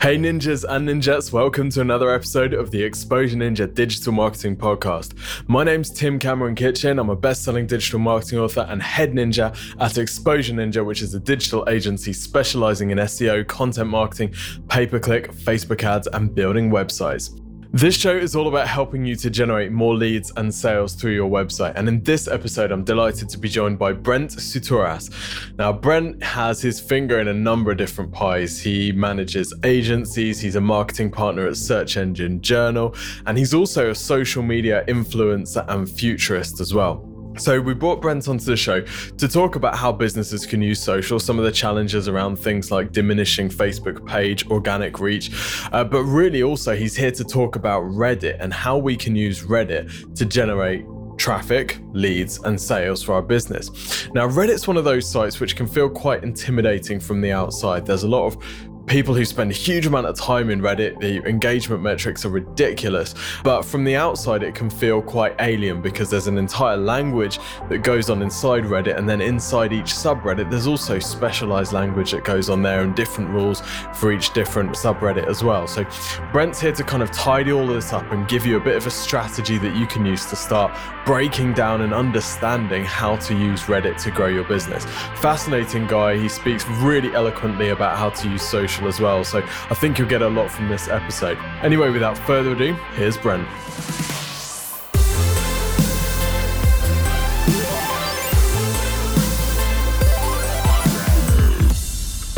Hey, ninjas and ninjas, welcome to another episode of the Exposure Ninja Digital Marketing Podcast. My name's Tim Cameron Kitchen. I'm a best selling digital marketing author and head ninja at Exposure Ninja, which is a digital agency specializing in SEO, content marketing, pay per click, Facebook ads, and building websites. This show is all about helping you to generate more leads and sales through your website. And in this episode, I'm delighted to be joined by Brent Csutoras. Now, Brent has his finger in a number of different pies. He manages agencies, he's a marketing partner at Search Engine Journal, and he's also a social media influencer and futurist as well. So, we brought Brent onto the show to talk about how businesses can use social, some of the challenges around things like diminishing Facebook page, organic reach, uh, but really also he's here to talk about Reddit and how we can use Reddit to generate traffic, leads, and sales for our business. Now, Reddit's one of those sites which can feel quite intimidating from the outside. There's a lot of people who spend a huge amount of time in Reddit, the engagement metrics are ridiculous. But from the outside, it can feel quite alien because there's an entire language that goes on inside Reddit, and then inside each subreddit, there's also specialized language that goes on there and different rules for each different subreddit as well. So, Brent's here to kind of tidy all of this up and give you a bit of a strategy that you can use to start breaking down and understanding how to use Reddit to grow your business. Fascinating guy. He speaks really eloquently about how to use social as well. So I think you'll get a lot from this episode. Anyway, without further ado, here's Brent.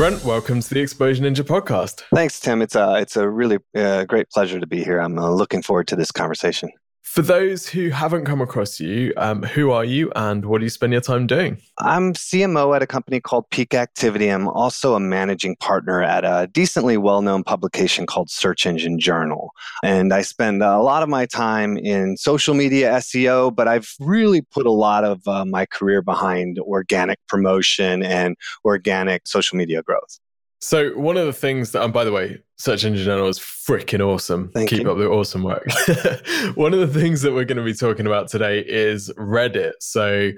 Brent, welcome to the Exposure Ninja podcast. Thanks, Tim. It's a it's a really uh, great pleasure to be here. I'm uh, looking forward to this conversation. For those who haven't come across you, um, who are you and what do you spend your time doing? I'm CMO at a company called Peak Activity. I'm also a managing partner at a decently well known publication called Search Engine Journal. And I spend a lot of my time in social media SEO, but I've really put a lot of uh, my career behind organic promotion and organic social media growth. So one of the things that, and by the way, Search Engine Journal is freaking awesome. Thank Keep you. up the awesome work. one of the things that we're going to be talking about today is Reddit. So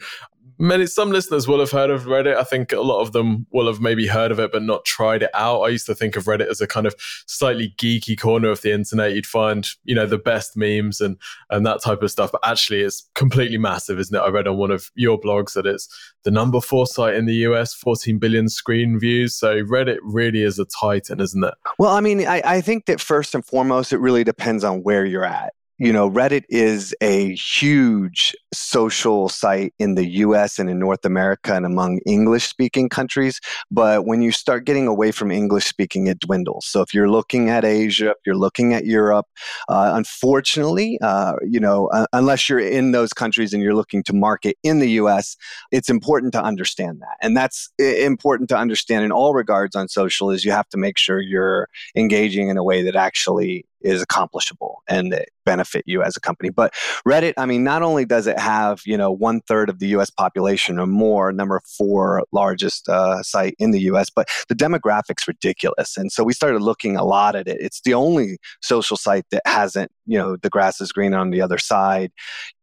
many some listeners will have heard of Reddit. I think a lot of them will have maybe heard of it but not tried it out. I used to think of Reddit as a kind of slightly geeky corner of the internet. You'd find, you know, the best memes and and that type of stuff. But actually it's completely massive, isn't it? I read on one of your blogs that it's the number four site in the US, 14 billion screen views. So Reddit really is a titan, isn't it? Well, I mean, I, I think that first and foremost, it really depends on where you're at you know, Reddit is a huge social site in the US and in North America and among English speaking countries. But when you start getting away from English speaking, it dwindles. So if you're looking at Asia, if you're looking at Europe, uh, unfortunately, uh, you know, uh, unless you're in those countries and you're looking to market in the US, it's important to understand that. And that's important to understand in all regards on social is you have to make sure you're engaging in a way that actually is accomplishable and benefit you as a company. But Reddit, I mean, not only does it have you know one third of the U.S. population or more, number four largest uh, site in the U.S., but the demographics ridiculous. And so we started looking a lot at it. It's the only social site that hasn't you know the grass is green on the other side.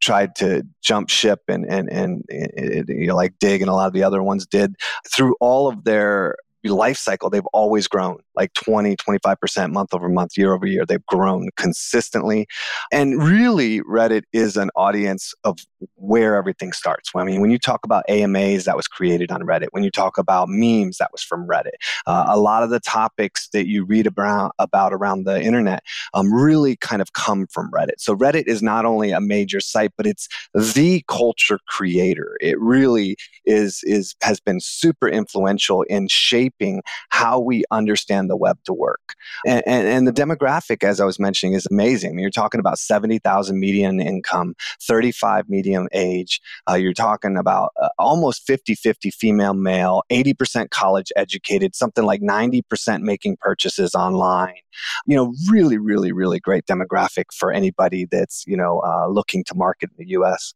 Tried to jump ship and and and, and you know like Digg and a lot of the other ones did through all of their life cycle, they've always grown like 20, 25% month over month, year over year. They've grown consistently. And really, Reddit is an audience of where everything starts. I mean, when you talk about AMAs, that was created on Reddit. When you talk about memes, that was from Reddit. Uh, a lot of the topics that you read about, about around the internet um, really kind of come from Reddit. So Reddit is not only a major site, but it's the culture creator. It really is, is has been super influential in shaping how we understand the web to work. And, and, and the demographic, as I was mentioning, is amazing. I mean, you're talking about 70,000 median income, 35 medium age. Uh, you're talking about uh, almost 50 50 female male, 80% college educated, something like 90% making purchases online. You know, really, really, really great demographic for anybody that's, you know, uh, looking to market in the US.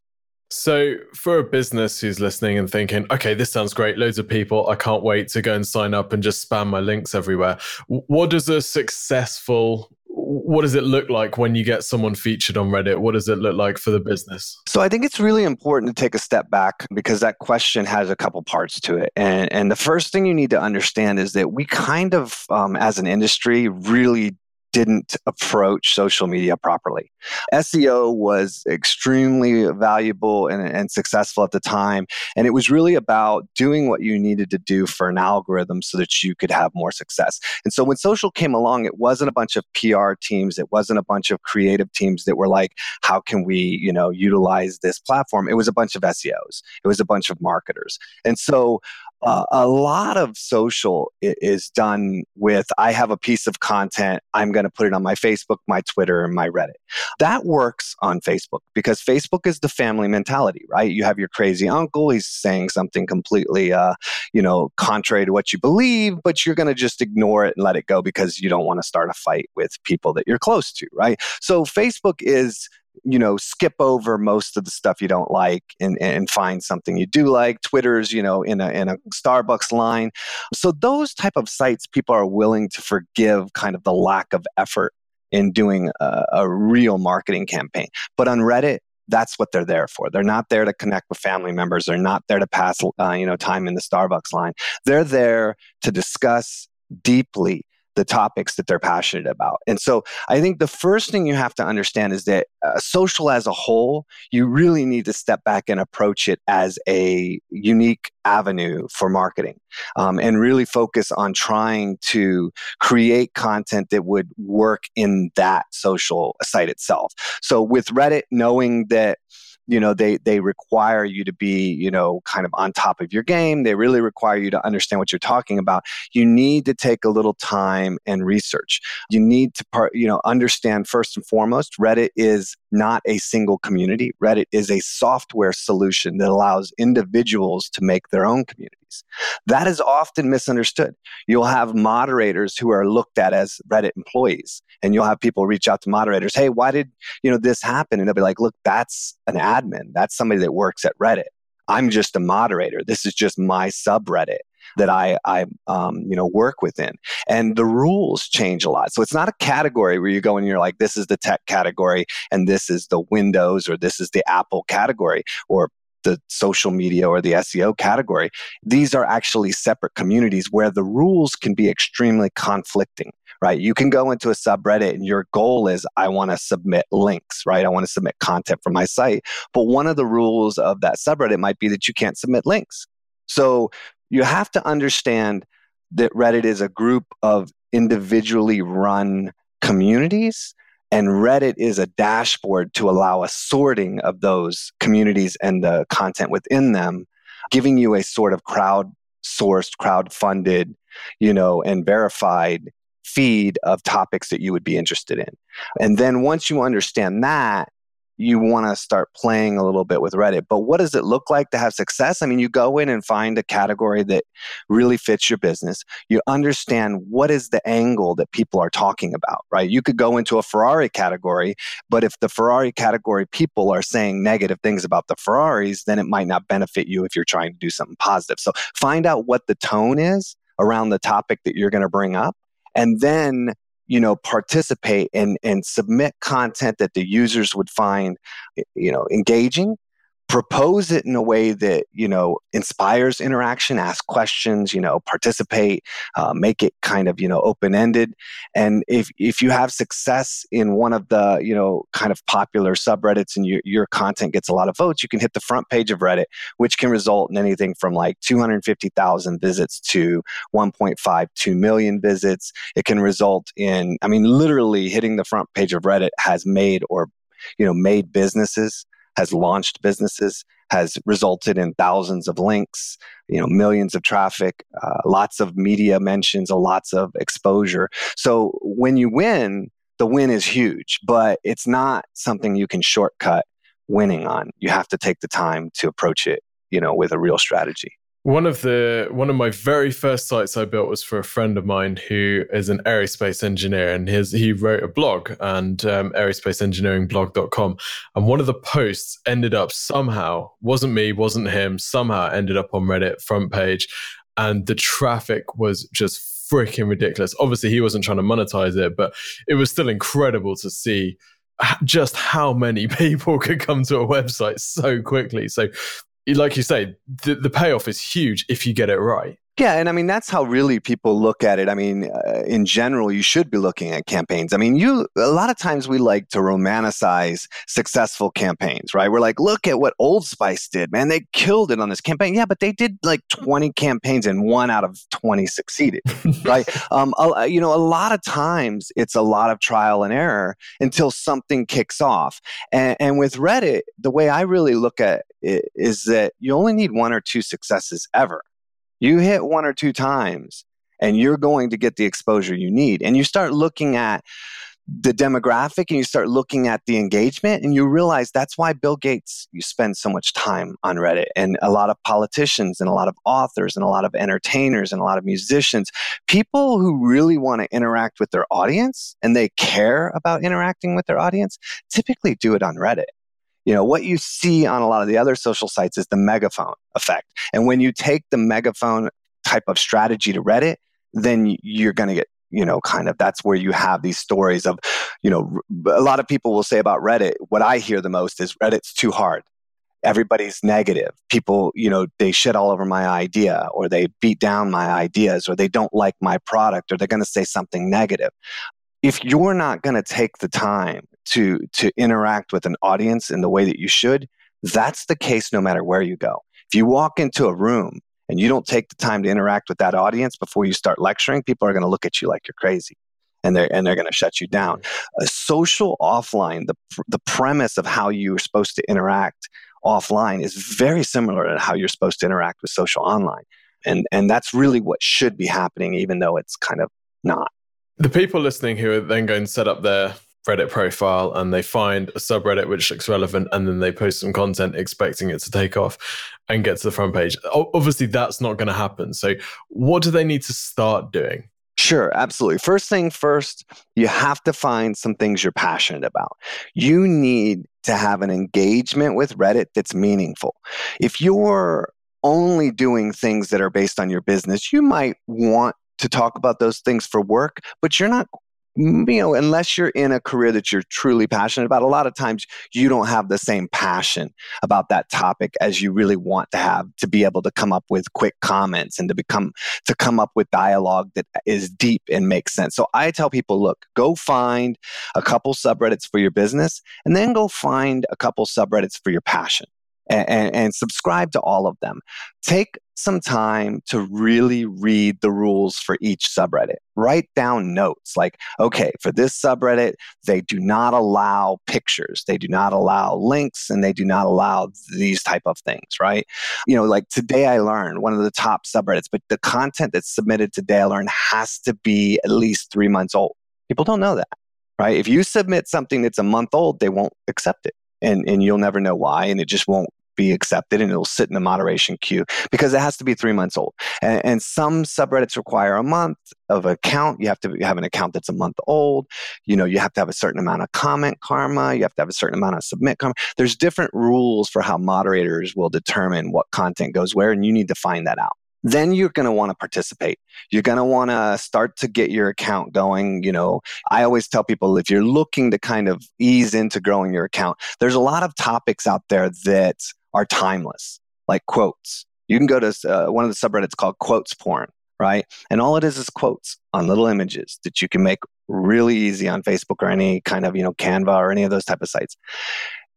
So, for a business who's listening and thinking, okay, this sounds great, loads of people, I can't wait to go and sign up and just spam my links everywhere. What does a successful what does it look like when you get someone featured on Reddit? What does it look like for the business? So I think it's really important to take a step back because that question has a couple parts to it. And, and the first thing you need to understand is that we kind of, um, as an industry, really didn't approach social media properly. SEO was extremely valuable and, and, successful at the time. And it was really about doing what you needed to do for an algorithm so that you could have more success. And so when social came along, it wasn't a bunch of PR teams, it wasn't a bunch of creative teams that were like, how can we, you know, utilize this platform? It was a bunch of SEOs, it was a bunch of marketers. And so uh, a lot of social is done with I have a piece of content, I'm going to put it on my Facebook, my Twitter, and my Reddit. That works on Facebook because Facebook is the family mentality, right? You have your crazy uncle, he's saying something completely, uh, you know, contrary to what you believe, but you're going to just ignore it and let it go because you don't want to start a fight with people that you're close to, right? So Facebook is you know skip over most of the stuff you don't like and, and find something you do like twitter's you know in a, in a starbucks line so those type of sites people are willing to forgive kind of the lack of effort in doing a, a real marketing campaign but on reddit that's what they're there for. They're not there to connect with family members. They're not there to pass, uh, you know, time in the Starbucks line. They're there to discuss deeply the topics that they're passionate about. And so I think the first thing you have to understand is that uh, social as a whole, you really need to step back and approach it as a unique avenue for marketing um, and really focus on trying to create content that would work in that social site itself. So with Reddit, knowing that you know they they require you to be you know kind of on top of your game. They really require you to understand what you're talking about. You need to take a little time and research. You need to part you know understand first and foremost reddit is not a single community. Reddit is a software solution that allows individuals to make their own community that is often misunderstood. You'll have moderators who are looked at as Reddit employees, and you'll have people reach out to moderators, "Hey, why did you know this happen?" And they'll be like, "Look, that's an admin. That's somebody that works at Reddit. I'm just a moderator. This is just my subreddit." that I, I um, you know, work within. And the rules change a lot. So it's not a category where you go and you're like, this is the tech category and this is the Windows or this is the Apple category or the social media or the SEO category. These are actually separate communities where the rules can be extremely conflicting right? You can go into a subreddit and your goal is I want to submit links, right? I want to submit content from my site. But one of the rules of that subreddit might be that you can't submit links. So you have to understand that Reddit is a group of individually run communities and Reddit is a dashboard to allow a sorting of those communities and the content within them, giving you a sort of crowd sourced, crowd funded, you know, and verified feed of topics that you would be interested in. And then once you understand that, you want to start playing a little bit with Reddit. But what does it look like to have success? I mean, you go in and find a category that really fits your business. You understand what is the angle that people are talking about, right? You could go into a Ferrari category, but if the Ferrari category people are saying negative things about the Ferraris, then it might not benefit you if you're trying to do something positive. So find out what the tone is around the topic that you're going to bring up and then you know participate and and submit content that the users would find you know engaging propose it in a way that you know inspires interaction ask questions you know participate uh, make it kind of you know open ended and if if you have success in one of the you know kind of popular subreddits and your, your content gets a lot of votes you can hit the front page of reddit which can result in anything from like 250000 visits to 1.52 million visits. It can result in i mean literally hitting the front page of reddit has made or you know made businesses has launched businesses, has resulted in thousands of links, you know, millions of traffic, uh, lots of media mentions, a lots of exposure. So when you win, the win is huge, but it's not something you can shortcut winning on. You have to take the time to approach it, you know, with a real strategy. One of the one of my very first sites I built was for a friend of mine who is an aerospace engineer, and his he wrote a blog and um, aerospaceengineeringblog.com. And one of the posts ended up somehow wasn't me, wasn't him. Somehow ended up on Reddit front page, and the traffic was just freaking ridiculous. Obviously, he wasn't trying to monetize it, but it was still incredible to see just how many people could come to a website so quickly. So, like you say, the, the payoff is huge if you get it right. Yeah, and I mean that's how really people look at it. I mean, uh, in general, you should be looking at campaigns. I mean, you a lot of times we like to romanticize successful campaigns, right? We're like, look at what Old Spice did, man. They killed it on this campaign. Yeah, but they did like 20 campaigns and one out of 20 succeeded, right? Um, you know, a lot of times it's a lot of trial and error until something kicks off. And, and with Reddit, the way I really look at is that you only need one or two successes ever you hit one or two times and you're going to get the exposure you need. And you start looking at the demographic and you start looking at the engagement and you realize that's why Bill Gates you spend so much time on Reddit and a lot of politicians and a lot of authors and a lot of entertainers and a lot of musicians people who really want to interact with their audience and they care about interacting with their audience typically do it on Reddit you know, what you see on a lot of the other social sites is the megaphone effect. And when you take the megaphone type of strategy to Reddit, then you're going to get you know kind of that's where you have these stories of you know a lot of people will say about reddit what i hear the most is reddit's too hard. Everybody's negative. People you know they shit all over my idea or they beat down my ideas or they don't like my product or they're going to say something negative. If you're not going to take the time to to interact with an audience in the way that you should that's the case no matter where you go. If you walk into a room and you don't take the time to interact with that audience before you start lecturing people are going to look at you like you're crazy and they're and they're going to shut you down. A social offline the the premise of how you're supposed to interact offline is very similar to how you're supposed to interact with social online and and that's really what should be happening even though it's kind of not. The people listening who are then going to set up their Reddit profile and they find a subreddit which looks relevant and then they post some content expecting it to take off and get to the front page. Obviously, that's not going to happen. So, what do they need to start doing? Sure, absolutely. First thing first, you have to find some things you're passionate about. You need to have an engagement with Reddit that's meaningful. If you're only doing things that are based on your business, you might want to talk about those things for work, but you're not you know, unless you're in a career that you're truly passionate about, a lot of times you don't have the same passion about that topic as you really want to have to be able to come up with quick comments and to become to come up with dialogue that is deep and makes sense. So I tell people, look, go find a couple subreddits for your business and then go find a couple subreddits for your passion and, and, subscribe to all of them. Take some time to really read the rules for each subreddit. Write down notes like, okay, for this subreddit, they do not allow pictures, they do not allow links, and they do not allow these type of things, right? You know, like today I learned one of the top subreddits, but the content that's submitted today I learned has to be at least three months old. People don't know that, right? If you submit something that's a month old, they won't accept it and, and you'll never know why, and it just won't be accepted and it'll sit in the moderation queue because it has to be three months old. And, and, some subreddits require a month of account. You have to have an account that's a month old. You know, you have to have a certain amount of comment karma. You have to have a certain amount of submit karma. There's different rules for how moderators will determine what content goes where, and you need to find that out then you're going to want to participate. You're going to want to start to get your account going. You know, I always tell people if you're looking to kind of ease into growing your account, there's a lot of topics out there that are timeless, like quotes. You can go to uh, one of the subreddits called quotes porn, right? And all it is is quotes on little images that you can make really easy on Facebook or any kind of, you know, Canva or any of those type of sites.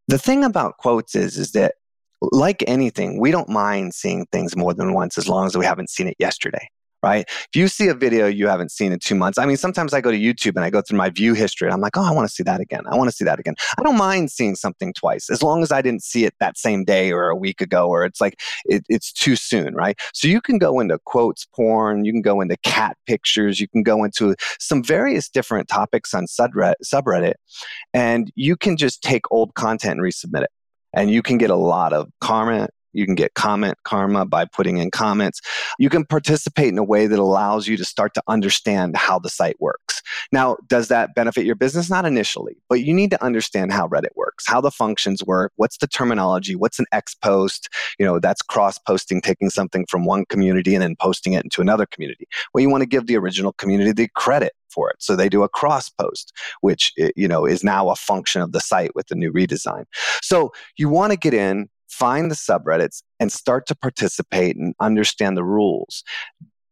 The thing about quotes is, is that like anything, we don't mind seeing things more than once as long as we haven't seen it yesterday right? If you see a video you haven't seen in two months, I mean, sometimes I go to YouTube and I go through my view history and I'm like, oh, I want to see that again. I want to see that again. I don't mind seeing something twice as long as I didn't see it that same day or a week ago or it's like it, it's too soon, right? So you can go into quotes porn, you can go into cat pictures, you can go into some various different topics on subreddit, and you can just take old content and resubmit it. And you can get a lot of karma You can get comment karma by putting in comments. You can participate in a way that allows you to start to understand how the site works. Now, does that benefit your business? Not initially, but you need to understand how Reddit works, how the functions work, what's the terminology, what's an X post, you know, that's cross posting, taking something from one community and then posting it into another community. Well, you want to give the original community the credit for it. So they do a cross post, which eh, you know is now a function of the site with the new redesign. So you want to get in, find the subreddits, and start to participate and understand the rules.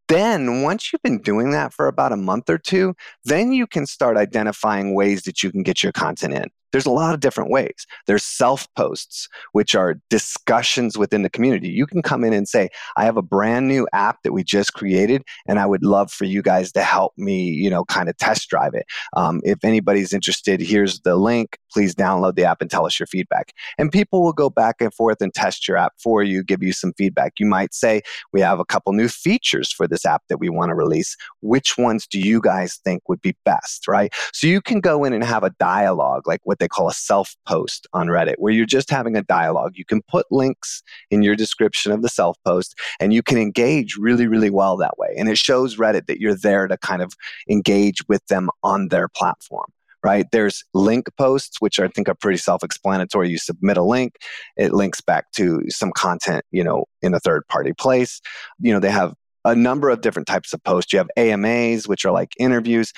Then, once you've been doing that for about a month or two, then you can start identifying ways that you can get your content in. There's a lot of different ways. There's self posts, which are discussions within the community. You can come in and say, I have a brand new app that we just created, and I would love for you guys to help me, you know, kind of test drive it. Um, if anybody's interested, here's the link. Please download the app and tell us your feedback. And people will go back and forth and test your app for you, give you some feedback. You might say, We have a couple new features for this app that we want to release. Which ones do you guys think would be best, right? So you can go in and have a dialogue, like what they call a self post on Reddit, where you're just having a dialogue. You can put links in your description of the self post and you can engage really, really well that way. And it shows Reddit that you're there to kind of engage with them on their platform right? There's link posts, which I think are pretty self-explanatory. You submit a link, it links back to some content, you know, in a third-party place. You know, they have a number of different types of posts. You have AMAs, which are like interviews.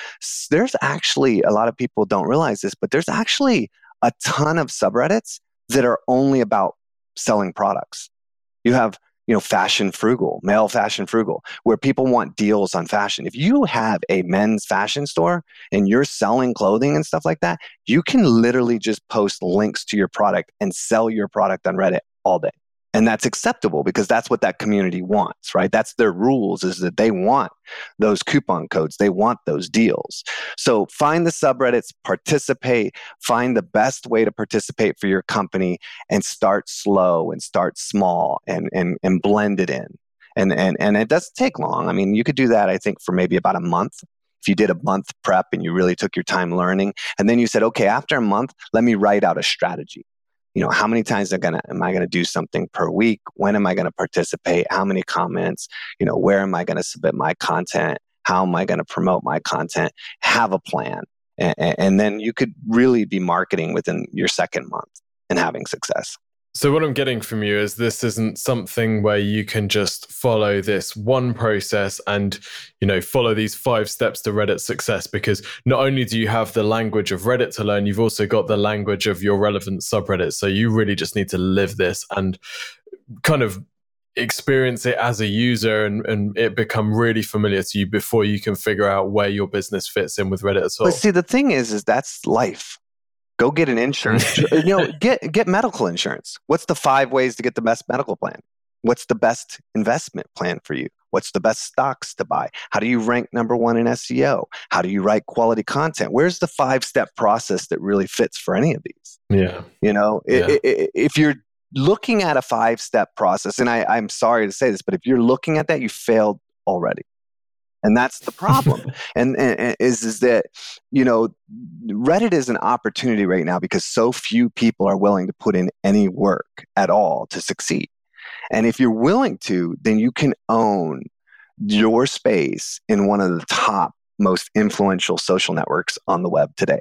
There's actually, a lot of people don't realize this, but there's actually a ton of subreddits that are only about selling products. You have, you know, fashion frugal, male fashion frugal, where people want deals on fashion. If you have a men's fashion store and you're selling clothing and stuff like that, you can literally just post links to your product and sell your product on Reddit all day and that's acceptable because that's what that community wants right? That's their rules is that they want those coupon codes. They want those deals. So find the subreddits participate find the best way to participate for your company and start slow and start small and and, and blend it in. And, and and it doesn't take long. I mean you could do that i think for maybe about a month. If you did a month prep and you really took your time learning. And then you said okay after a month let me write out a strategy you know how many times am, gonna, am i going to do something per week? When am i going to participate? How many comments? You know where am i going to submit my content? How am i going to promote my content? Have a plan. And, and then you could really be marketing within your second month and having success so what I'm getting from you is this isn't something where you can just follow this one process and you know follow these five steps to Reddit success because not only do you have the language of Reddit to learn you've also got the language of your relevant subreddit so you really just need to live this and kind of experience it as a user and, and it become really familiar to you before you can figure out where your business fits in with Reddit at all. But see the thing is is that's life Go get an insurance. you know, get get medical insurance. What's the five ways to get the best medical plan? What's the best investment plan for you? What's the best stocks to buy? How do you rank number one in SEO? How do you write quality content? Where's the five step process that really fits for any of these? Yeah. You know, yeah. if you're looking at a five step process, and I, I'm sorry to say this, but if you're looking at that, you failed already and that's the problem. And, and, is is that you know reddit is an opportunity right now because so few people are willing to put in any work at all to succeed. And if you're willing to then you can own your space in one of the top most influential social networks on the web today.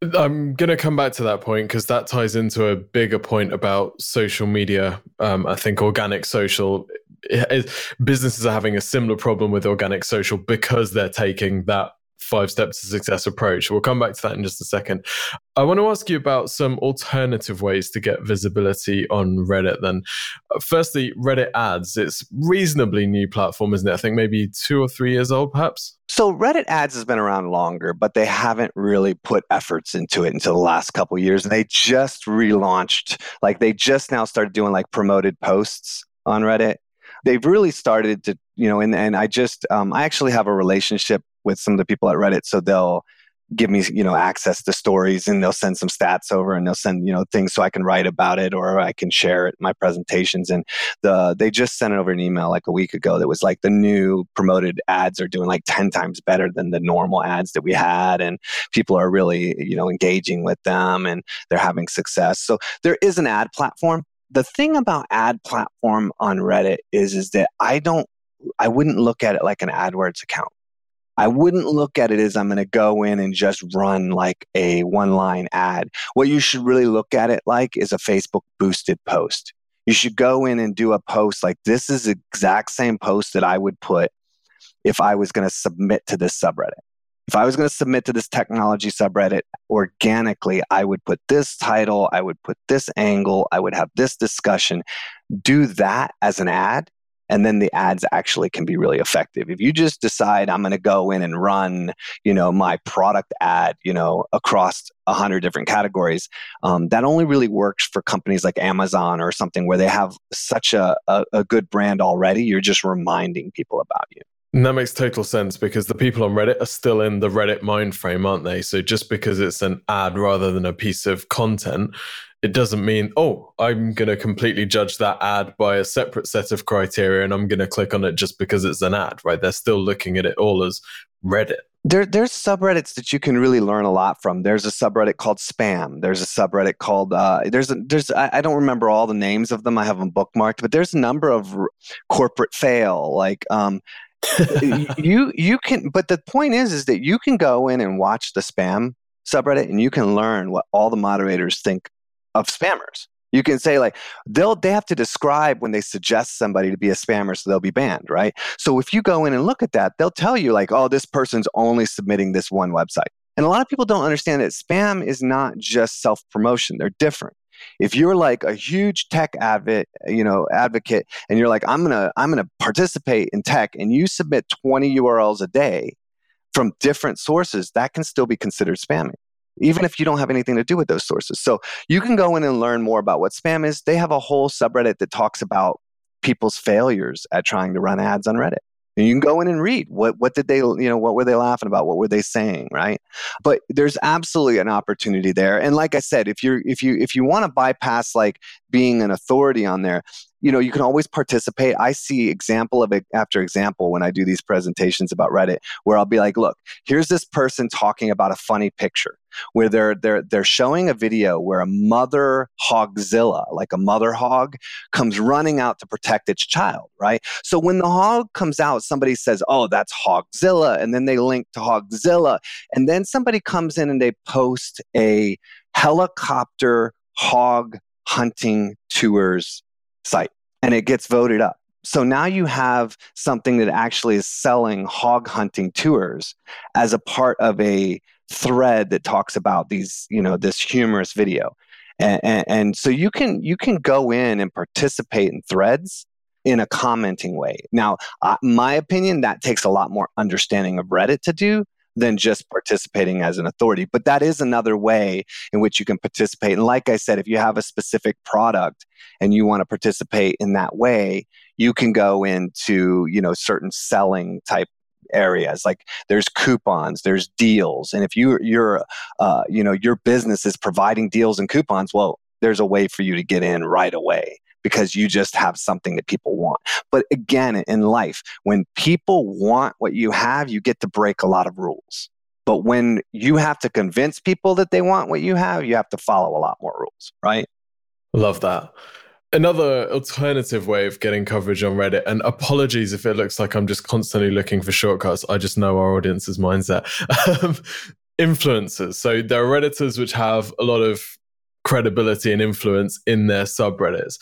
I'm going to come back to that point because that ties into a bigger point about social media. Um, I think organic social businesses are having a similar problem with organic social because they're taking that five steps to success approach. We'll come back to that in just a second. I want to ask you about some alternative ways to get visibility on Reddit then. Uh, firstly, Reddit ads. It's reasonably new platform, isn't it? I think maybe two or three years old, perhaps. So Reddit ads has been around longer, but they haven't really put efforts into it until the last couple years. And they just relaunched, like they just now started doing like promoted posts on Reddit they've really started to you know and, and i just um, i actually have a relationship with some of the people at reddit so they'll give me you know access to stories and they'll send some stats over and they'll send you know things so i can write about it or i can share it my presentations. And the they just sent it over an email like a week ago that was like the new promoted ads are doing like 10 times better than the normal ads that we had and people are really you know engaging with them and they're having success. So there is an ad platform the thing about ad platform on Reddit is is that I don't I wouldn't look at it like an AdWords account. I wouldn't look at it as I'm going to go in and just run like a one line ad. What you should really look at it like is a Facebook boosted post. You should go in and do a post like this is the exact same post that I would put if I was going to submit to this subreddit. If I was going to submit to this technology subreddit organically, I would put this title, I would put this angle, I would have this discussion. Do that as an ad and then the ads actually can be really effective if you just decide i'm going to go in and run you know my product ad you know across a hundred different categories um, that only really works for companies like amazon or something where they have such a, a, a good brand already you're just reminding people about you and that makes total sense because the people on Reddit are still in the Reddit mind frame, aren't they? So just because it's an ad rather than a piece of content, it doesn't mean, oh, I'm going to completely judge that ad by a separate set of criteria and I'm going to click on it just because it's an ad, right? They're still looking at it all as Reddit. There, there's subreddits that you can really learn a lot from. There's a subreddit called Spam. There's a subreddit called uh, there's a, there's I, I, don't remember all the names of them. I have them bookmarked, but there's a number of r- corporate fail like um, you you can. But the point is, is that you can go in and watch the Spam subreddit and you can learn what all the moderators think of spammers. You can say like they'll they have to describe when they suggest somebody to be a spammer so they'll be banned, right? So if you go in and look at that, they'll tell you like, oh, this person's only submitting this one website. And a lot of people don't understand that spam is not just self-promotion. They're different. If you're like a huge tech advocate, you know, advocate and you're like, I'm gonna, I'm gonna participate in tech and you submit 20 URLs a day from different sources, that can still be considered spamming even if you don't have anything to do with those sources. So you can go in and learn more about what spam is. They have a whole subreddit that talks about people's failures at trying to run ads on Reddit. And you can go in and read what what did they you know what were they laughing about? What were they saying? Right? But there's absolutely an opportunity there. And like i said if you're if you if you want to bypass like being an authority on there you know you can always participate. I see example of it after example when i do these presentations about reddit where i'll be like look here's this person talking about a funny picture where they're they're they're showing a video where a mother hogzilla like a mother hog comes running out to protect its child right? So when the hog comes out somebody says oh that's hogzilla and then they link to hogzilla and then somebody comes in and they post a helicopter hog hunting tours site and it gets voted up. So now you have something that actually is selling hog hunting tours as a part of a thread that talks about these, you know, this humorous video. And, and, and so you can you can go in and participate in threads in a commenting way. Now, uh, my opinion, that takes a lot more understanding of Reddit to do than just participating as an authority. But that is another way in which you can participate. And like I said, if you have a specific product and you want to participate in that way, you can go into, you know, certain selling type areas like there's coupons there's deals and if you you're uh, you know your business is providing deals and coupons well there's a way for you to get in right away because you just have something that people want. But again, in life, when people want what you have, you get to break a lot of rules. But when you have to convince people that they want what you have, you have to follow a lot more rules, right? Love that. Another alternative way of getting coverage on Reddit, and apologies if it looks like I'm just constantly looking for shortcuts. I just know our audience's mindset. Um, influencers. So there are Redditors which have a lot of credibility and influence in their subreddits.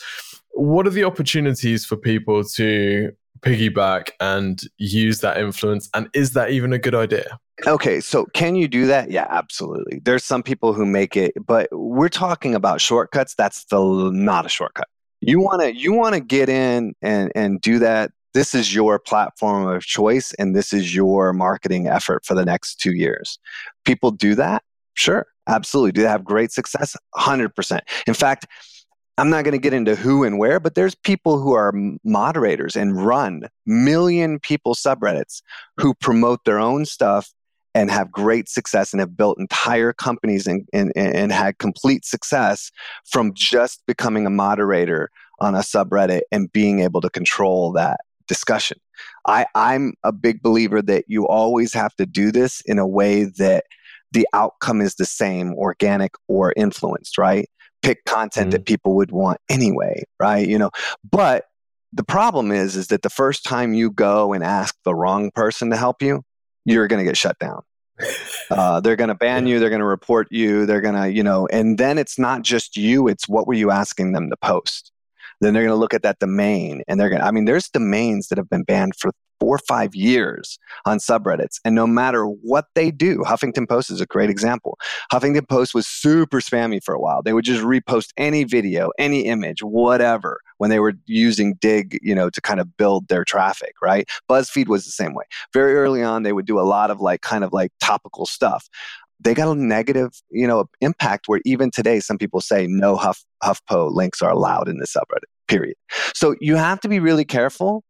What are the opportunities for people to piggyback and use that influence? And is that even a good idea? Okay, so can you do that? Yeah, absolutely. There's some people who make it, but we're talking about shortcuts. That's the not a shortcut. You want to you want to get in and and do that. This is your platform of choice and this is your marketing effort for the next 2 years. People do that? Sure. Absolutely. Do they have great success? 100%. In fact, I'm not going to get into who and where, but there's people who are moderators and run million people subreddits who promote their own stuff and have great success and have built entire companies and, and, and had complete success from just becoming a moderator on a subreddit and being able to control that discussion. I, I'm a big believer that you always have to do this in a way that the outcome is the same, organic or influenced, right? Pick content mm. that people would want anyway, right? You know, but the problem is is that the first time you go and ask the wrong person to help you, you're going to get shut down. Uh, they're going to ban you. They're going to report you. They're going to, you know, and then it's not just you. It's what were you asking them to post? Then they're going to look at that domain and they're going to, I mean, there's domains that have been banned for four or five years on subreddits. And no matter what they do, Huffington Post is a great example. Huffington Post was super spammy for a while. They would just repost any video, any image, whatever, when they were using Digg, you know, to kind of build their traffic, right? BuzzFeed was the same way. Very early on, they would do a lot of like kind of like topical stuff they got a negative, you know, impact where even today some people say no Huff HuffPo links are allowed in the subreddit. Period. So you have to be really careful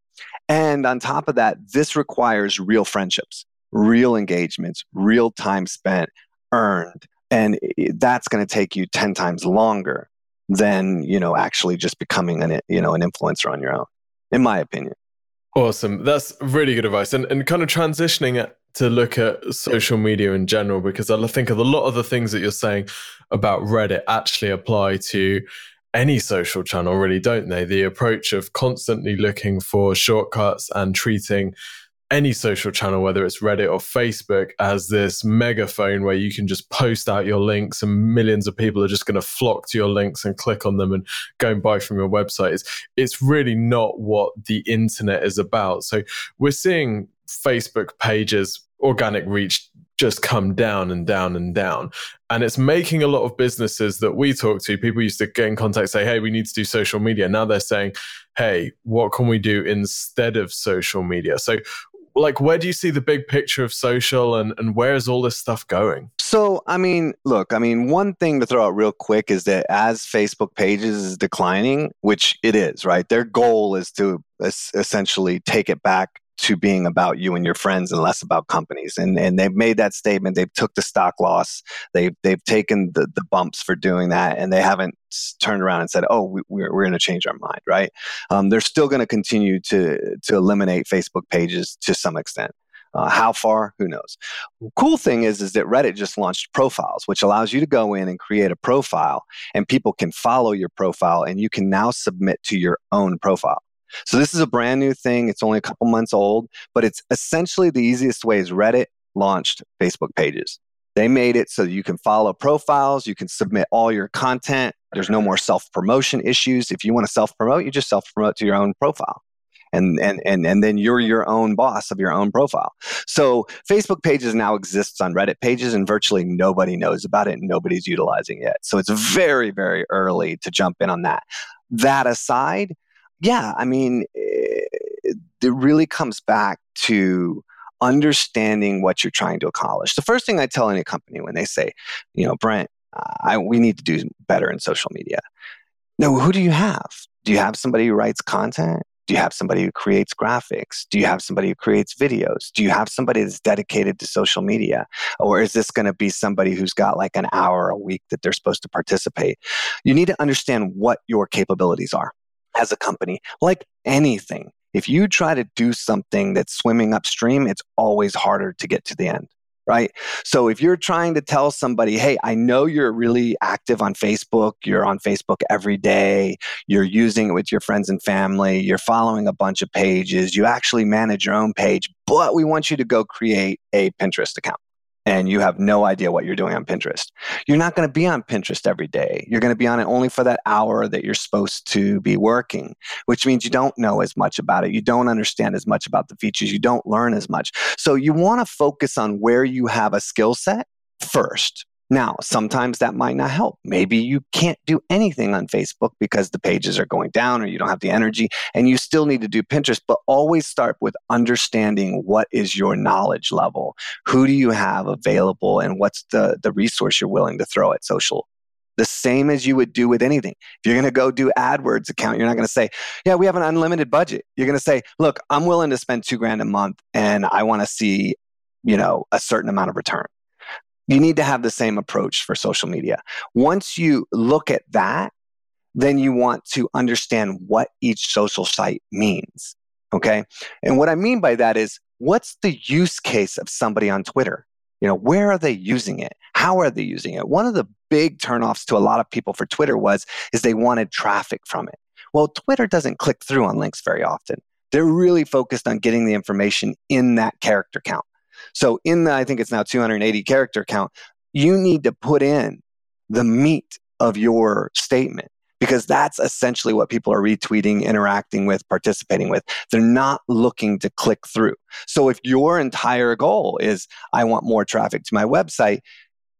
and on top of that, this requires real friendships, real engagements, real time spent, earned. And that's going to take you 10 times longer than, you know, actually just becoming an, you know, an influencer on your own, in my opinion. Awesome. That's really good advice. And, and kind of transitioning it to look at social media in general, because I think a lot of the things that you're saying about Reddit actually apply to any social channel, really, don't they? The approach of constantly looking for shortcuts and treating any social channel, whether it's Reddit or Facebook, as this megaphone where you can just post out your links and millions of people are just going to flock to your links and click on them and go and buy from your website. It's, it's really not what the internet is about. So we're seeing Facebook pages, organic reach just come down and down and down. And it's making a lot of businesses that we talk to, people used to get in contact, say, hey, we need to do social media. Now they're saying, hey, what can we do instead of social media? So, like, where do you see the big picture of social and, and where is all this stuff going? So, I mean, look, I mean, one thing to throw out real quick is that as Facebook pages is declining, which it is, right? Their goal is to essentially take it back to being about you and your friends and less about companies. And and they've made that statement. They've took the stock loss. They've they've taken the, the bumps for doing that, and they haven't turned around and said, "Oh, we, we're, we're going to change our mind." Right? Um, they're still going to continue to to eliminate Facebook pages to some extent. Uh, how far? Who knows? Cool thing is, is that Reddit just launched profiles, which allows you to go in and create a profile, and people can follow your profile, and you can now submit to your own profile. So this is a brand new thing. It's only a couple months old, but it's essentially the easiest way is Reddit launched Facebook pages. They made it so you can follow profiles, you can submit all your content. There's no more self promotion issues. If you want to self promote, you just self promote to your own profile. And, and, and, and then you're your own boss of your own profile. So Facebook pages now exists on Reddit pages and virtually nobody knows about it and nobody's utilizing it. So it's very, very early to jump in on that. That aside, yeah, I mean, it, eh, it really comes back to understanding what you're trying to accomplish. The first thing I tell any company when they say, you know, Brent, I, we need to do better in social media. No, who do you have? Do you have somebody who writes content? Do you have somebody who creates graphics? Do you have somebody who creates videos? Do you have somebody that's dedicated to social media? Or is this going to be somebody who's got like an hour a week that they're supposed to participate? You need to understand what your capabilities are as a company, like anything. If you try to do something that's swimming upstream, it's always harder to get to the end right? So if you're trying to tell somebody, hey, I know you're really active on Facebook, you're on Facebook every day, you're using it with your friends and family, you're following a bunch of pages, you actually manage your own page, but we want you to go create a Pinterest account and you have no idea what you're doing on Pinterest. You're not going to be on Pinterest every day. You're going to be on it only for that hour that you're supposed to be working, which means you don't know as much about it. You don't understand as much about the features. You don't learn as much. So you want to focus on where you have a skill set first now, sometimes that might not help. Maybe you can't do anything on Facebook because the pages are going down or you don't have the energy and you still need to do Pinterest, but always start with understanding what is your knowledge level. Who do you have available and what's the, the resource you're willing to throw at social? The same as you would do with anything. If you're going to go do AdWords account, you're not going to say, yeah, we have an unlimited budget. You're going to say, look, I'm willing to spend two grand a month and I want to see, you know, a certain amount of return you need to have the same approach for social media. Once you look at that, then you want to understand what each social site means. Okay. And what I mean by that is what's the use case of somebody on Twitter? You know, where are they using it? How are they using it? One of the big turnoffs to a lot of people for Twitter was is they wanted traffic from it. Well, Twitter doesn't click through on links very often. They're really focused on getting the information in that character count. So in the I think it's now 280 character count, you need to put in the meat of your statement because that's essentially what people are retweeting, interacting with, participating with. They're not looking to click through. So if your entire goal is, I want more traffic to my website,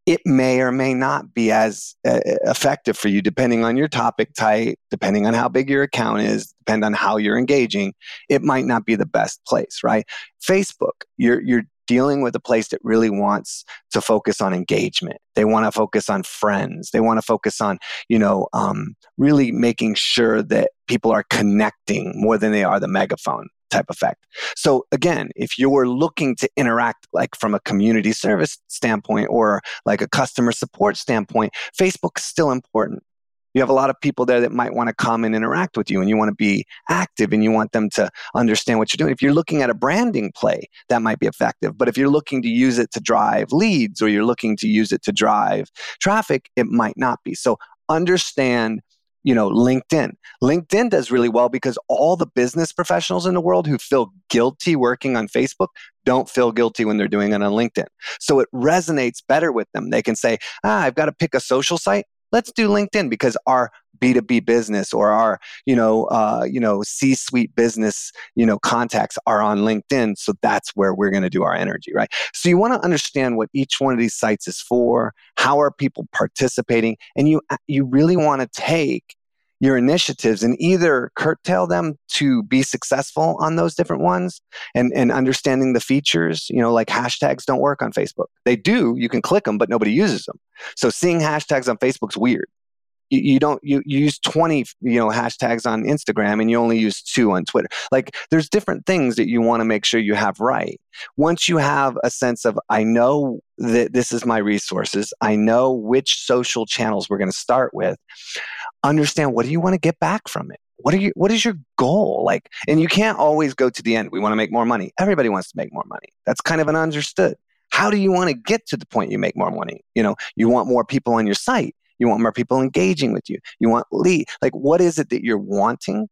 it may or may not be as uh, effective for you depending on your topic type, depending on how big your account is, depend on how you're engaging. It might not be the best place, right? Facebook, you're, you're dealing with a place that really wants to focus on engagement. They want to focus on friends. They want to focus on, you know, um, really making sure that people are connecting more than they are the megaphone type effect. So again, if you're looking to interact like from a community service standpoint or like a customer support standpoint, Facebook's still important you have a lot of people there that might want to come and interact with you and you want to be active and you want them to understand what you're doing. If you're looking at a branding play, that might be effective. But if you're looking to use it to drive leads or you're looking to use it to drive traffic, it might not be. So understand you know linkedin linkedin does really well because all the business professionals in the world who feel guilty working on facebook don't feel guilty when they're doing it on linkedin so it resonates better with them they can say ah i've got to pick a social site let's do linkedin because our b2b business or our you know uh, you know c-suite business you know contacts are on linkedin. So that's where we're going to do our energy right? So you want to understand what each one of these sites is for how are people participating and you you really want to take your initiatives and either curtail them to be successful on those different ones and, and understanding the features, you know, like hashtags don't work on Facebook. They do, you can click them, but nobody uses them. So seeing hashtags on Facebook's weird. You, you don't you, you use 20 you know hashtags on instagram and you only use two on twitter. Like there's different things that you want to make sure you have right. Once you have a sense of i know that this is my resources. I know which social channels we're going to start with understand what do you want to get back from it? What are you what is your goal? Like and you can't always go to the end we want to make more money. Everybody wants to make more money. That's kind of an understood. How do you want to get to the point you make more money? You know you want more people on your site you want more people engaging with you you want lead like what is it that you're wanting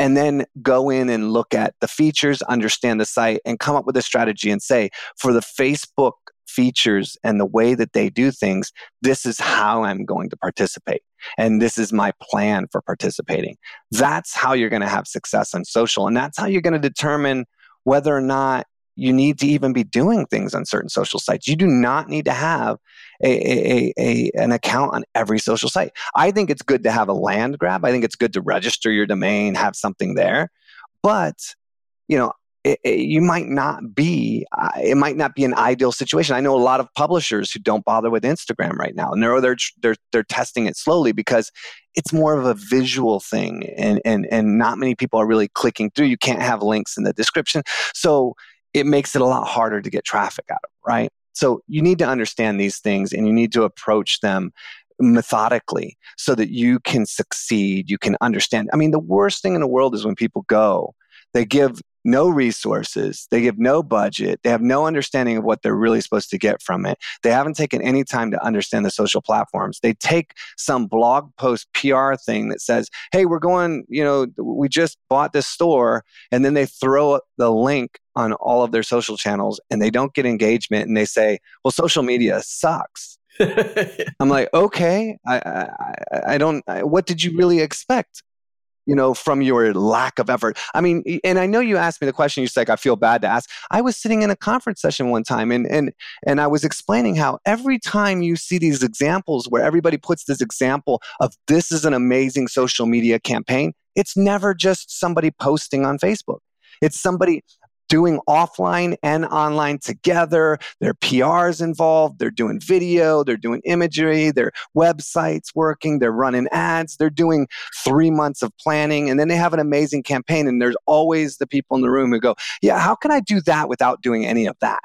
and then go in and look at the features understand the site and come up with a strategy and say for the facebook features and the way that they do things, this is how I'm going to participate. And this is my plan for participating. That's how you're going to have success on social. And that's how you're going to determine whether or not you need to even be doing things on certain social sites. You do not need to have a, a, a, an account on every social site. I think it's good to have a land grab. I think it's good to register your domain, have something there. But you know, it, it, you might not be uh, it might not be an ideal situation i know a lot of publishers who don't bother with instagram right now and they're they're they're, they're testing it slowly because it's more of a visual thing and and and not many people are really clicking through you can't have links in the description so it makes it a lot harder to get traffic out of right? So you need to understand these things and you need to approach them methodically so that you can succeed you can understand. I mean the worst thing in the world is when people go they give no resources, they give no budget, they have no understanding of what they're really supposed to get from it. They haven't taken any time to understand the social platforms. They take some blog post PR thing that says, hey, we're going, you know, we just bought this store, and then they throw the link on all of their social channels and they don't get engagement and they say, well, social media sucks. I'm like, okay, I, I, I don't. I, what did you really expect? You know, from your lack of effort. I mean, and I know you asked me the question, you're like, I feel bad to ask. I was sitting in a conference session one time and and and I was explaining how every time you see these examples where everybody puts this example of this is an amazing social media campaign, it's never just somebody posting on Facebook. It's somebody doing offline and online together. Their PRs involved. They're doing video. They're doing imagery. Their websites working. They're running ads. They're doing three months of planning. And then they have an amazing campaign. And there's always the people in the room who go, Yeah, how can I do that without doing any of that?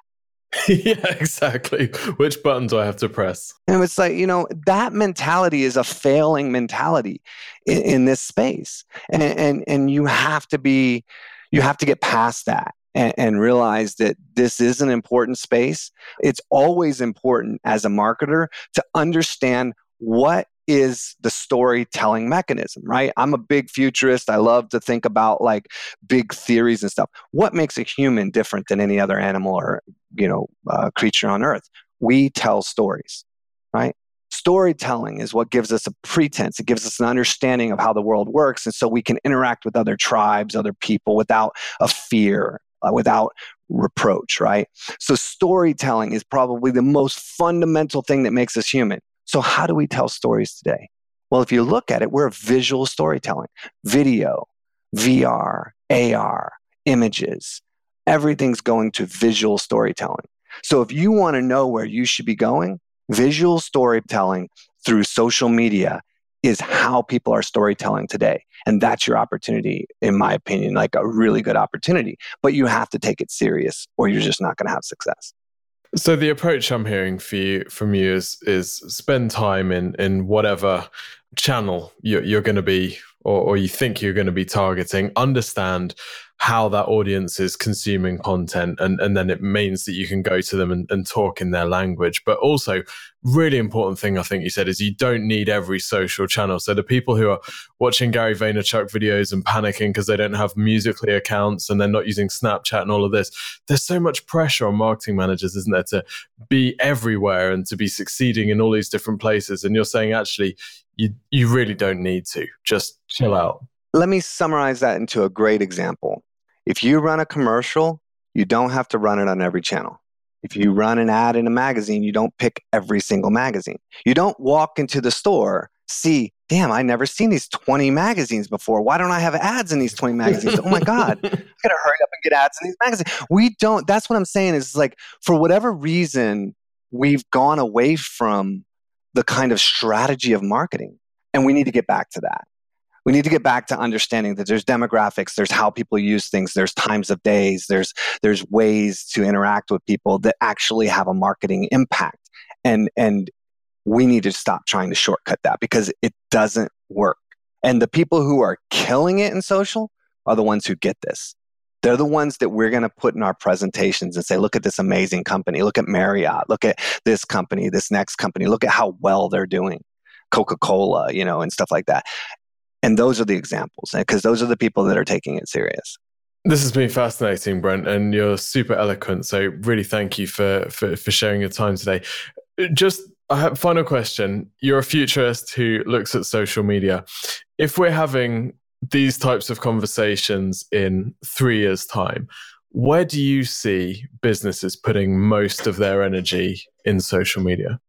yeah, exactly. Which button do I have to press? And it's like, you know, that mentality is a failing mentality in, in this space. And, and, and you have to be, you have to get past that and, and realize that this is an important space. It's always important as a marketer to understand what is the storytelling mechanism, right? I'm a big futurist. I love to think about like big theories and stuff. What makes a human different than any other animal or, you know, uh, creature on earth? We tell stories, right? Storytelling is what gives us a pretense. It gives us an understanding of how the world works. And so we can interact with other tribes, other people without a fear, Uh, without reproach, right? So storytelling is probably the most fundamental thing that makes us human. So, how do we tell stories today? Well, if you look at it, we're visual storytelling video, VR, AR, images. Everything's going to visual storytelling. So, if you want to know where you should be going, visual storytelling through social media is how people are storytelling today. And that's your opportunity, in my opinion, like a really good opportunity. But you have to take it serious or you're just not going to have success. So the approach I'm hearing for you from you is is spend time in in whatever channel you're, you're going to be or, or you think you're going to be targeting. Understand how that audience is consuming content and, and then it means that you can go to them and, and talk in their language. But also really important thing i think you said is you don't need every social channel. So the people who are watching gary vaynerchuk videos and panicking because they don't have Musical.ly accounts and they're not using snapchat and all of this there's so much pressure on marketing managers isn't there to be everywhere and to be succeeding in all these different places. And you're saying actually you you really don't need to. Just chill out let me summarize that into a great example if you run a commercial, you don't have to run it on every channel. If you run an ad in a magazine, you don't pick every single magazine. You don't walk into the store, see, damn, I never seen these 20 magazines before. Why don't I have ads in these 20 magazines? oh my God, I gotta hurry up and get ads in these magazines. We don't, that's what I'm saying is like, for whatever reason, we've gone away from the kind of strategy of marketing. And we need to get back to that we need to get back to understanding that there's demographics there's how people use things there's times of days there's there's ways to interact with people that actually have a marketing impact and and we need to stop trying to shortcut that because it doesn't work and the people who are killing it in social are the ones who get this they're the ones that we're going to put in our presentations and say, look at this amazing company. Look at Marriott. Look at this company, this next company. Look at how well they're doing. Coca Cola, you know, and stuff like that. And those are the examples, eh, because those are the people that are taking it serious. This has been fascinating, Brent, and you're super eloquent. So really thank you for for, for sharing your time today. Just I have final question. You're a futurist who looks at social media. If we're having these types of conversations in three years' time, where do you see businesses putting most of their energy in social media?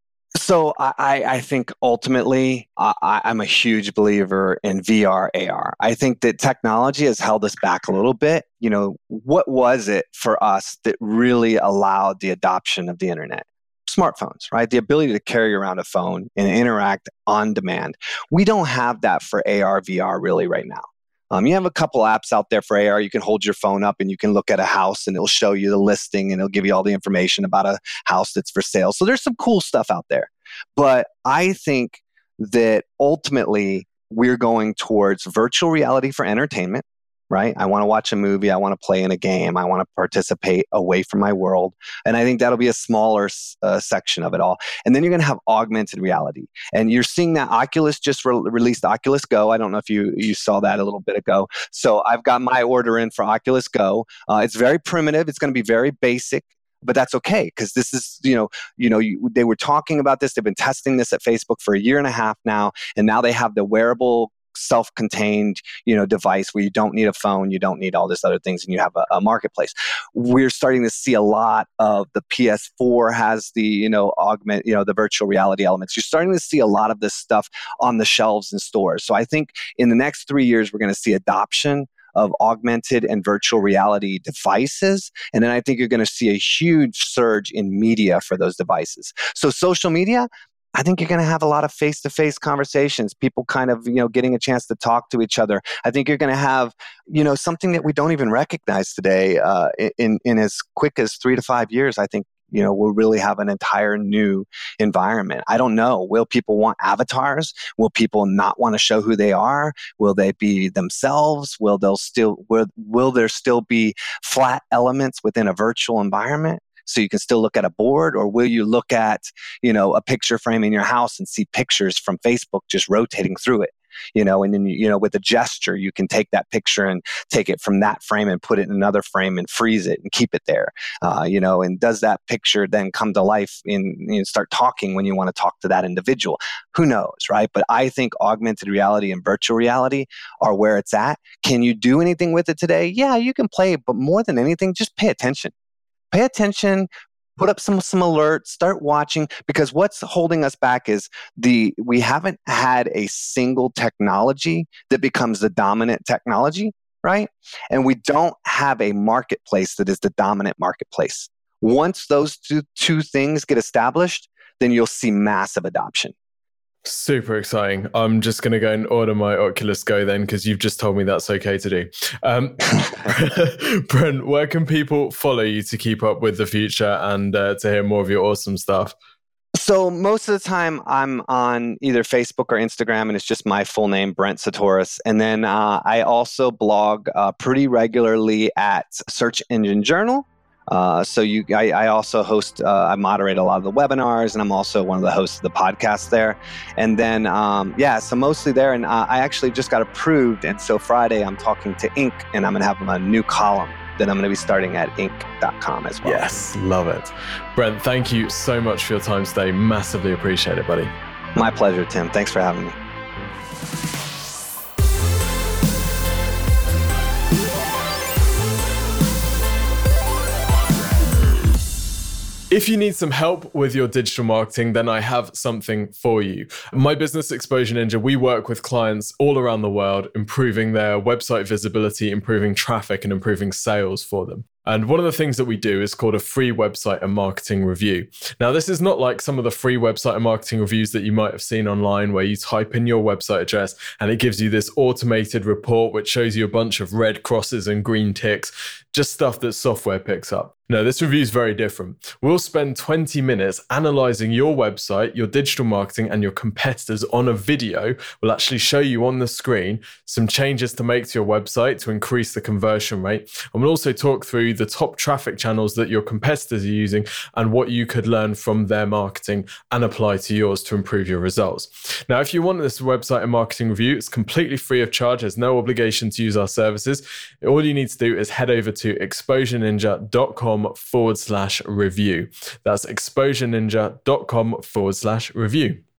So I, I think ultimately I, I'm a huge believer in VR AR. I think that technology has held us back a little bit. You know, what was it for us that really allowed the adoption of the internet? Smartphones, right? The ability to carry around a phone and interact on demand. We don't have that for AR, VR really right now. Um, you have a couple apps out there for AR. You can hold your phone up and you can look at a house and it'll show you the listing and it'll give you all the information about a house that's for sale. So there's some cool stuff out there. But I think that ultimately we're going towards virtual reality for entertainment right? I want to watch a movie. I want to play in a game. I want to participate away from my world. And I think that'll be a smaller uh, section of it all. And then you're going to have augmented reality. And you're seeing that Oculus just re- released Oculus Go. I don't know if you, you saw that a little bit ago. So I've got my order in for Oculus Go. Uh, it's very primitive. It's going to be very basic but that's okay because this is you know you know you, they were talking about this they've been testing this at facebook for a year and a half now and now they have the wearable self-contained you know device where you don't need a phone you don't need all this other things and you have a, a, marketplace. We're starting to see a lot of the ps4 has the you know augment you know the virtual reality elements. You're starting to see a lot of this stuff on the shelves in stores. So i think in the next three years we're going to see adoption of augmented and virtual reality devices. And then I think you're going to see a huge surge in media for those devices. So, social media, I think you're going to have a lot of face to face conversations, people kind of, you know, getting a chance to talk to each other. I think you're going to have, you know, something that we don't even recognize today uh, in, in as quick as three to five years. I think You know, we'll really have an entire new environment. I don't know. Will people want avatars? Will people not want to show who they are? Will they be themselves? Will they still will, will there still be flat elements within a virtual environment? so you can still look at a board or will you look at you know a picture frame in your house and see pictures from facebook just rotating through it you know, and then, you know, with a gesture, you can take that picture and take it from that frame and put it in another frame and freeze it and keep it there, uh, you know, and does that picture then come to life and you know, start talking when you want to talk to that individual? Who knows, right? But I think augmented reality and virtual reality are where it's at. Can you do anything with it today? Yeah, you can play, but more than anything, just pay attention pay attention put up some some alerts start watching because what's holding us back is the we haven't had a single technology that becomes the dominant technology right? And we don't have a marketplace that is the dominant marketplace. Once those two, two things get established then you'll see massive adoption Super exciting. I'm just going to go and order my Oculus Go then because you've just told me that's okay to do. Um, Brent, where can people follow you to keep up with the future and uh, to hear more of your awesome stuff? So most of the time I'm on either Facebook or Instagram, and it's just my full name, Brent Csutoras. And then uh, I also blog uh, pretty regularly at Search Engine Journal. Uh, so you, I, I also host, uh, I moderate a lot of the webinars, and I'm also one of the hosts of the podcast there. And then, um, yeah, so mostly there. And uh, I actually just got approved, and so Friday I'm talking to Inc. and I'm going to have a new column that I'm going to be starting at Inc.com as well. Yes, love it, Brent. Thank you so much for your time today. Massively appreciate it, buddy. My pleasure, Tim. Thanks for having me. If you need some help with your digital marketing, then I have something for you. My business Exposure Ninja, we work with clients all around the world, improving their website visibility, improving traffic, and improving sales for them. And one of the things that we do is called a free website and marketing review. Now, this is not like some of the free website and marketing reviews that you might have seen online where you type in your website address and it gives you this automated report which shows you a bunch of red crosses and green ticks, just stuff that software picks up. No, this review is very different. We'll spend 20 minutes analyzing your website, your digital marketing, and your competitors on a video. We'll actually show you on the screen some changes to make to your website to increase the conversion rate. And we'll also talk through the top traffic channels that your competitors are using and what you could learn from their marketing and apply to yours to improve your results. Now, if you want this website and marketing review, it's completely free of charge. There's no obligation to use our services. All you need to do is head over to exposureninja.com forward slash review. That's exposureninja.com forward slash review.